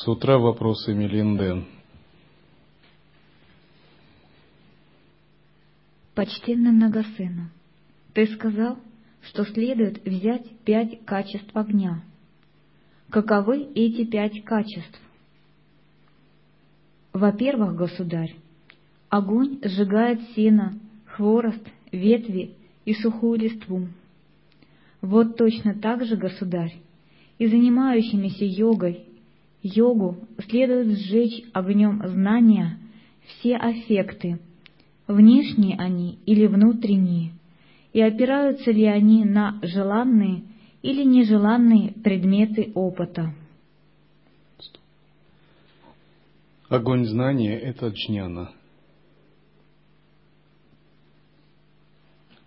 С утра вопросы Мелинды. Почтенный многосына, ты сказал, что следует взять пять качеств огня. Каковы эти пять качеств? Во-первых, государь, огонь сжигает сено, хворост, ветви и сухую листву. Вот точно так же, государь, и занимающимися йогой, йогу следует сжечь огнем знания все аффекты, внешние они или внутренние, и опираются ли они на желанные или нежеланные предметы опыта. Огонь знания — это джняна.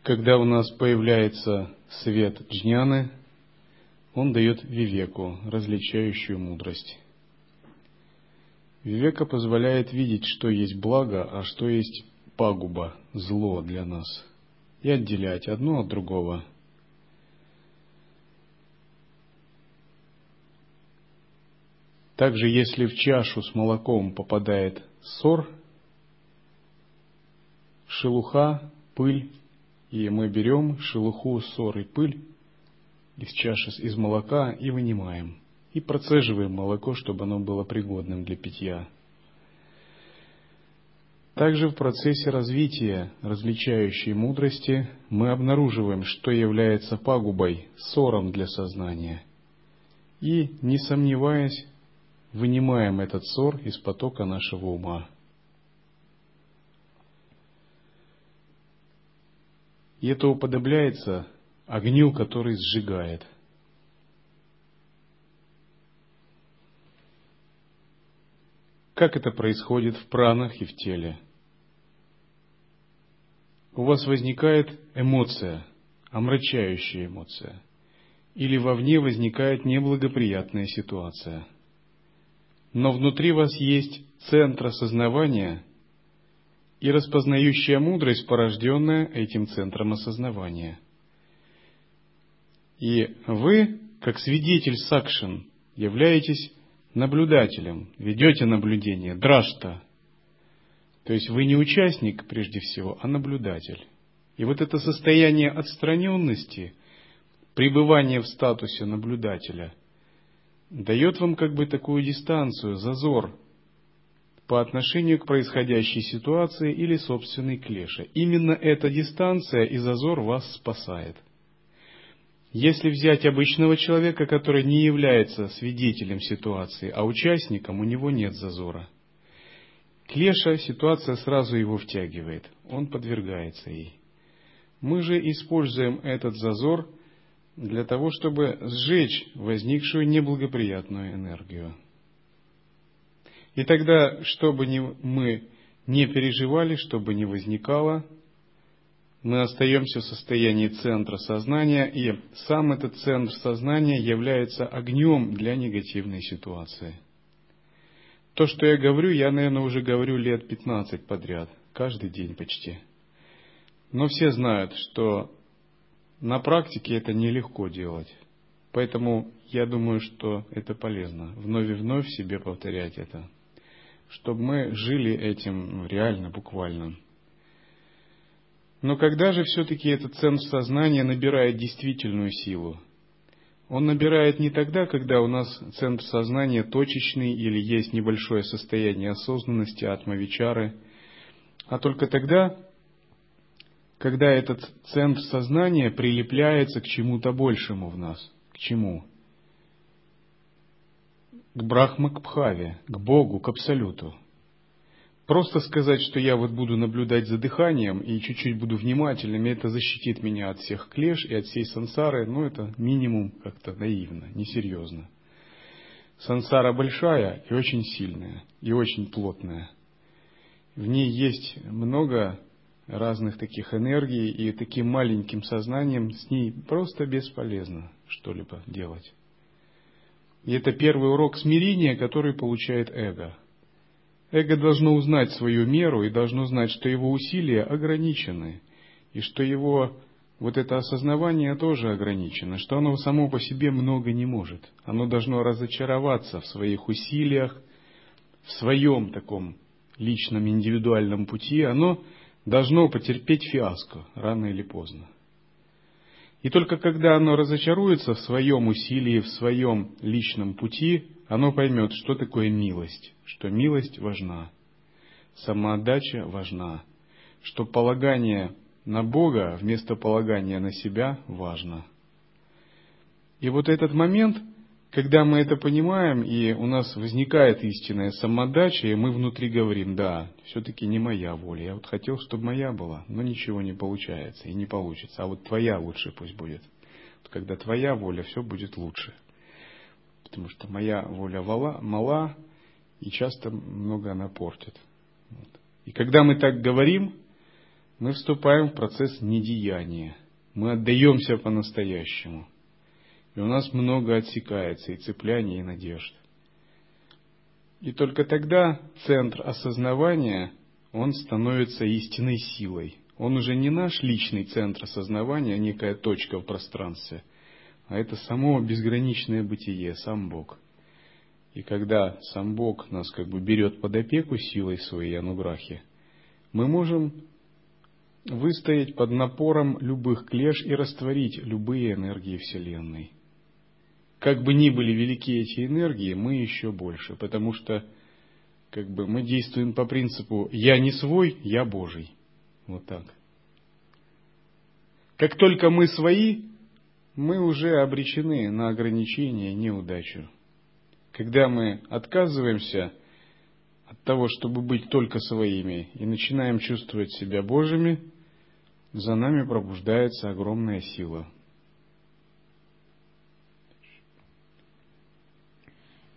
Когда у нас появляется свет джняны, он дает вивеку, различающую мудрость. Вивека позволяет видеть, что есть благо, а что есть пагуба, зло для нас, и отделять одно от другого. Также, если в чашу с молоком попадает сор, шелуха, пыль, и мы берем шелуху, сор и пыль из чаши из молока и вынимаем, и процеживаем молоко, чтобы оно было пригодным для питья. Также в процессе развития различающей мудрости мы обнаруживаем, что является пагубой, ссором для сознания, и, не сомневаясь, вынимаем этот ссор из потока нашего ума. И это уподобляется огню, который сжигает. Как это происходит в пранах и в теле? У вас возникает эмоция, омрачающая эмоция, или вовне возникает неблагоприятная ситуация – но внутри вас есть центр осознавания и распознающая мудрость, порожденная этим центром осознавания. И вы, как свидетель сакшин, являетесь наблюдателем, ведете наблюдение, дражта. То есть вы не участник прежде всего, а наблюдатель. И вот это состояние отстраненности, пребывание в статусе наблюдателя – дает вам как бы такую дистанцию, зазор по отношению к происходящей ситуации или собственной клеше. Именно эта дистанция и зазор вас спасает. Если взять обычного человека, который не является свидетелем ситуации, а участником, у него нет зазора. Клеша, ситуация сразу его втягивает, он подвергается ей. Мы же используем этот зазор – для того, чтобы сжечь возникшую неблагоприятную энергию. И тогда, чтобы мы не переживали, чтобы не возникало, мы остаемся в состоянии центра сознания, и сам этот центр сознания является огнем для негативной ситуации. То, что я говорю, я, наверное, уже говорю лет 15 подряд, каждый день почти. Но все знают, что на практике это нелегко делать. Поэтому я думаю, что это полезно. Вновь и вновь себе повторять это. Чтобы мы жили этим ну, реально, буквально. Но когда же все-таки этот центр сознания набирает действительную силу? Он набирает не тогда, когда у нас центр сознания точечный или есть небольшое состояние осознанности, атмавичары, а только тогда, когда этот центр сознания прилепляется к чему-то большему в нас. К чему? К Брахма, к Бхаве, к Богу, к Абсолюту. Просто сказать, что я вот буду наблюдать за дыханием и чуть-чуть буду внимательным, это защитит меня от всех клеш и от всей сансары, ну это минимум как-то наивно, несерьезно. Сансара большая и очень сильная, и очень плотная. В ней есть много разных таких энергий, и таким маленьким сознанием с ней просто бесполезно что-либо делать. И это первый урок смирения, который получает эго. Эго должно узнать свою меру и должно знать, что его усилия ограничены, и что его вот это осознавание тоже ограничено, что оно само по себе много не может. Оно должно разочароваться в своих усилиях, в своем таком личном индивидуальном пути, оно должно потерпеть фиаско рано или поздно. И только когда оно разочаруется в своем усилии, в своем личном пути, оно поймет, что такое милость, что милость важна, самоотдача важна, что полагание на Бога вместо полагания на себя важно. И вот этот момент, когда мы это понимаем, и у нас возникает истинная самоотдача, и мы внутри говорим, да, все-таки не моя воля, я вот хотел, чтобы моя была, но ничего не получается и не получится, а вот твоя лучше пусть будет. Когда твоя воля, все будет лучше. Потому что моя воля мала, мала и часто много она портит. Вот. И когда мы так говорим, мы вступаем в процесс недеяния. Мы отдаемся по-настоящему. И у нас много отсекается и цепляний, и надежд. И только тогда центр осознавания, он становится истинной силой. Он уже не наш личный центр осознавания, а некая точка в пространстве, а это само безграничное бытие, сам Бог. И когда сам Бог нас как бы берет под опеку силой своей ануграхи, мы можем выстоять под напором любых клеш и растворить любые энергии Вселенной. Как бы ни были велики эти энергии, мы еще больше, потому что как бы мы действуем по принципу «я не свой, я Божий». Вот так. Как только мы свои, мы уже обречены на ограничения и неудачу. Когда мы отказываемся от того, чтобы быть только своими, и начинаем чувствовать себя Божьими, за нами пробуждается огромная сила.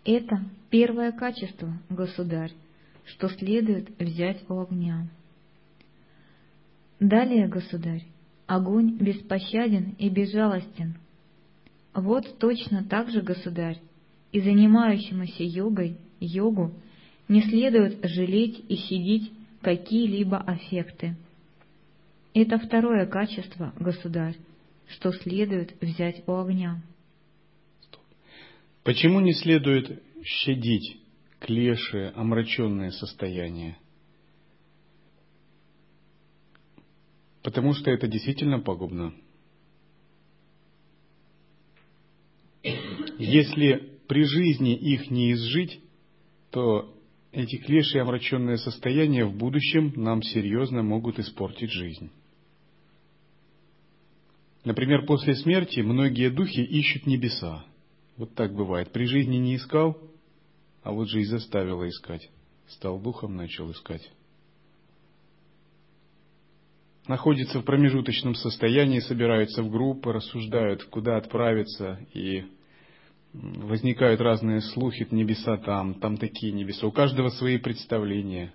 Это первое качество, государь, что следует взять у огня. Далее, государь, огонь беспощаден и безжалостен. Вот точно так же, государь, и занимающемуся йогой, йогу, не следует жалеть и щадить какие-либо аффекты. Это второе качество, государь, что следует взять у огня. Почему не следует щадить клеши, омраченное состояние? Потому что это действительно пагубно. Если при жизни их не изжить, то эти клеши и омраченное состояние в будущем нам серьезно могут испортить жизнь. Например, после смерти многие духи ищут небеса. Вот так бывает. При жизни не искал, а вот жизнь заставила искать. Стал духом, начал искать. Находится в промежуточном состоянии, собираются в группы, рассуждают, куда отправиться, и возникают разные слухи, небеса там, там такие небеса. У каждого свои представления.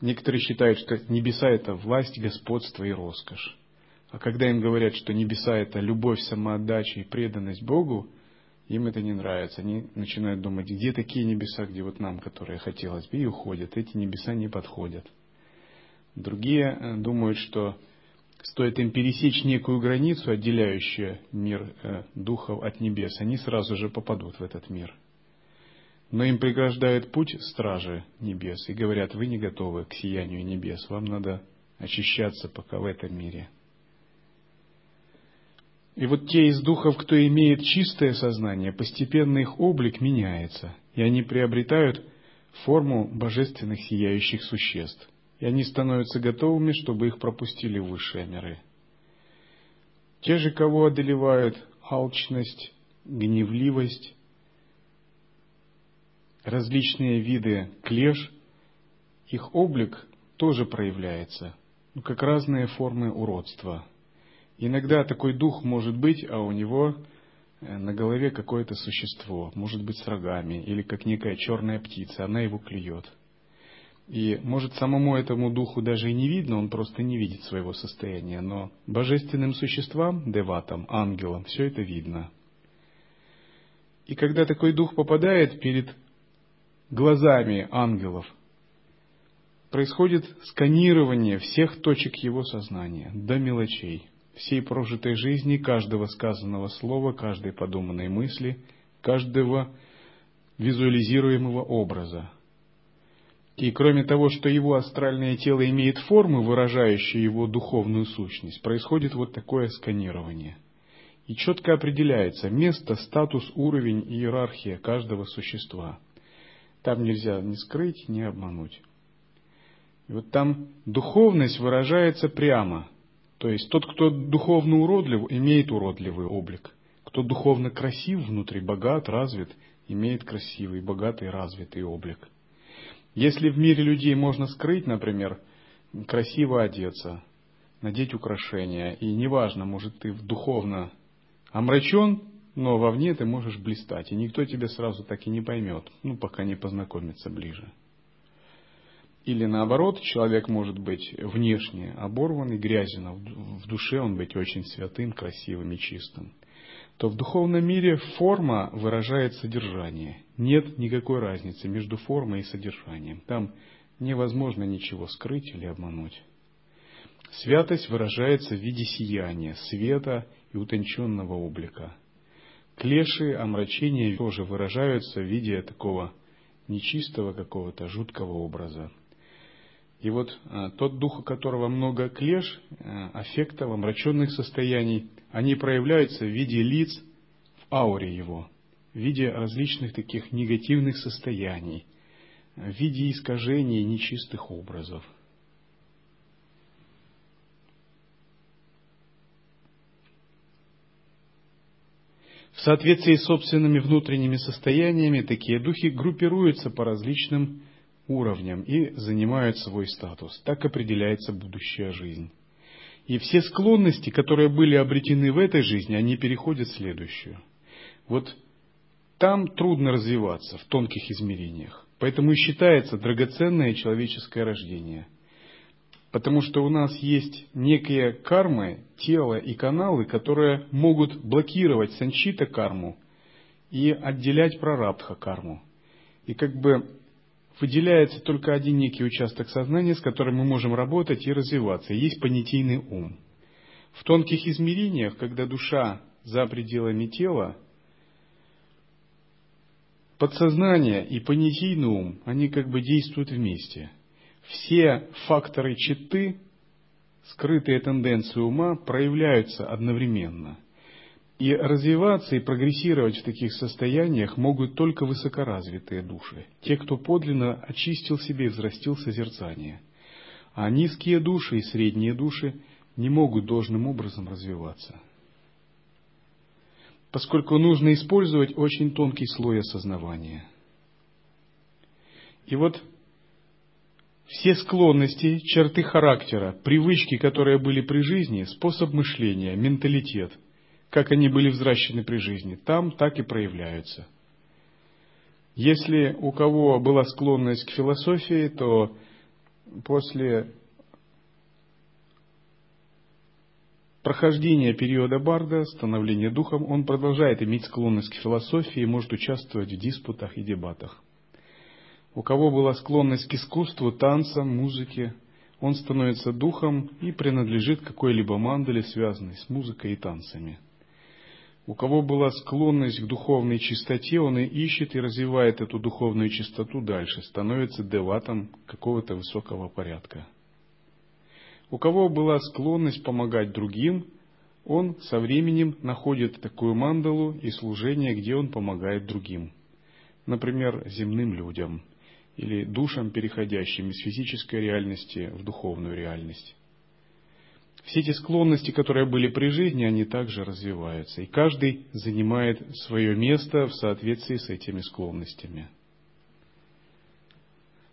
Некоторые считают, что небеса это власть, господство и роскошь. А когда им говорят, что небеса это любовь, самоотдача и преданность Богу, им это не нравится. Они начинают думать, где такие небеса, где вот нам, которые хотелось бы, и уходят. Эти небеса не подходят. Другие э, думают, что стоит им пересечь некую границу, отделяющую мир э, духов от небес, они сразу же попадут в этот мир. Но им преграждает путь стражи небес и говорят, вы не готовы к сиянию небес, вам надо очищаться пока в этом мире. И вот те из духов, кто имеет чистое сознание, постепенно их облик меняется, и они приобретают форму божественных сияющих существ – и они становятся готовыми, чтобы их пропустили в высшие миры. Те же, кого одолевают алчность, гневливость, различные виды клеш, их облик тоже проявляется, ну, как разные формы уродства. Иногда такой дух может быть, а у него э, на голове какое-то существо, может быть с рогами, или как некая черная птица, она его клюет – и, может, самому этому духу даже и не видно, он просто не видит своего состояния, но божественным существам, деватам, ангелам, все это видно. И когда такой дух попадает перед глазами ангелов, происходит сканирование всех точек его сознания до мелочей. всей прожитой жизни, каждого сказанного слова, каждой подуманной мысли, каждого визуализируемого образа. И кроме того, что его астральное тело имеет формы, выражающие его духовную сущность, происходит вот такое сканирование. И четко определяется место, статус, уровень и иерархия каждого существа. Там нельзя ни скрыть, ни обмануть. И вот там духовность выражается прямо. То есть тот, кто духовно уродлив, имеет уродливый облик. Кто духовно красив внутри, богат, развит, имеет красивый, богатый, развитый облик. Если в мире людей можно скрыть, например, красиво одеться, надеть украшения, и неважно, может, ты духовно омрачен, но вовне ты можешь блистать, и никто тебя сразу так и не поймет, ну, пока не познакомится ближе. Или наоборот, человек может быть внешне оборван и грязен, а в душе он быть очень святым, красивым и чистым то в духовном мире форма выражает содержание. Нет никакой разницы между формой и содержанием. Там невозможно ничего скрыть или обмануть. Святость выражается в виде сияния, света и утонченного облика. Клеши, омрачения тоже выражаются в виде такого нечистого какого-то жуткого образа. И вот а, тот дух, у которого много клеш, а, аффектов, омраченных состояний, они проявляются в виде лиц в ауре его, в виде различных таких негативных состояний, в виде искажений нечистых образов. В соответствии с собственными внутренними состояниями такие духи группируются по различным уровням и занимают свой статус. Так определяется будущая жизнь. И все склонности, которые были обретены в этой жизни, они переходят в следующую. Вот там трудно развиваться в тонких измерениях. Поэтому и считается драгоценное человеческое рождение. Потому что у нас есть некие кармы, тело и каналы, которые могут блокировать санчита карму и отделять прарабдха карму. И как бы выделяется только один некий участок сознания, с которым мы можем работать и развиваться. Есть понятийный ум. В тонких измерениях, когда душа за пределами тела, подсознание и понятийный ум, они как бы действуют вместе. Все факторы читы, скрытые тенденции ума проявляются одновременно – и развиваться и прогрессировать в таких состояниях могут только высокоразвитые души, те, кто подлинно очистил себе и взрастил созерцание. А низкие души и средние души не могут должным образом развиваться. Поскольку нужно использовать очень тонкий слой осознавания. И вот все склонности, черты характера, привычки, которые были при жизни, способ мышления, менталитет – как они были взращены при жизни, там так и проявляются. Если у кого была склонность к философии, то после прохождения периода Барда, становления духом, он продолжает иметь склонность к философии и может участвовать в диспутах и дебатах. У кого была склонность к искусству, танцам, музыке, он становится духом и принадлежит какой-либо мандале, связанной с музыкой и танцами. У кого была склонность к духовной чистоте, он и ищет и развивает эту духовную чистоту дальше, становится деватом какого-то высокого порядка. У кого была склонность помогать другим, он со временем находит такую мандалу и служение, где он помогает другим. Например, земным людям или душам, переходящим из физической реальности в духовную реальность. Все эти склонности, которые были при жизни, они также развиваются. И каждый занимает свое место в соответствии с этими склонностями.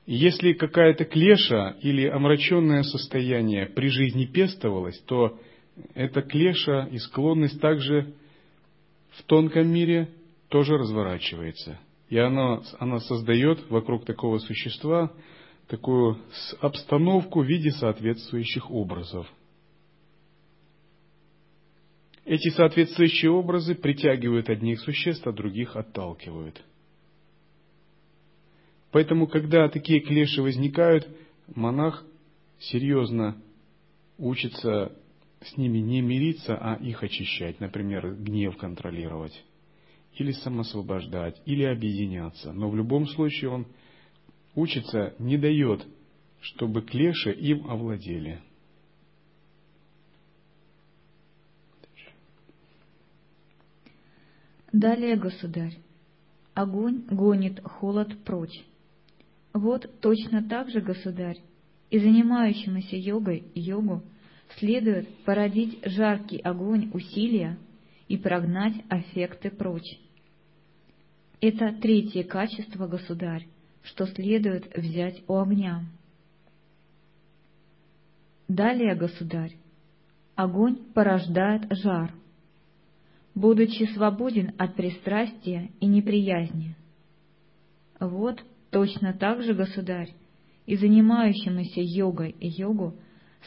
Если какая-то клеша или омраченное состояние при жизни пестовалось, то эта клеша и склонность также в тонком мире тоже разворачивается. И она, она создает вокруг такого существа такую обстановку в виде соответствующих образов – эти соответствующие образы притягивают одних существ, а других отталкивают. Поэтому, когда такие клеши возникают, монах серьезно учится с ними не мириться, а их очищать, например, гнев контролировать, или самосвобождать, или объединяться. Но в любом случае он учится, не дает, чтобы клеши им овладели. Далее, государь, огонь гонит холод прочь. Вот точно так же, государь, и занимающемуся йогой йогу следует породить жаркий огонь усилия и прогнать аффекты прочь. Это третье качество, государь, что следует взять у огня. Далее, государь, огонь порождает жар, будучи свободен от пристрастия и неприязни. Вот точно так же, государь, и занимающемуся йогой и йогу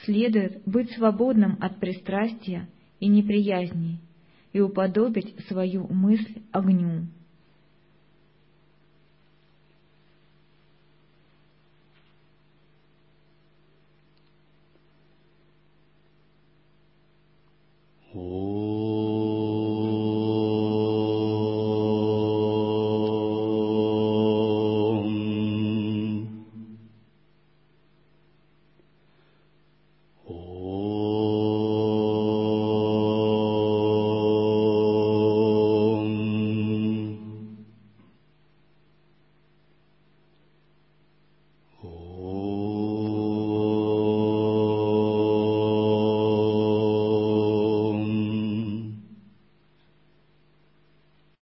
следует быть свободным от пристрастия и неприязни и уподобить свою мысль огню. Oh.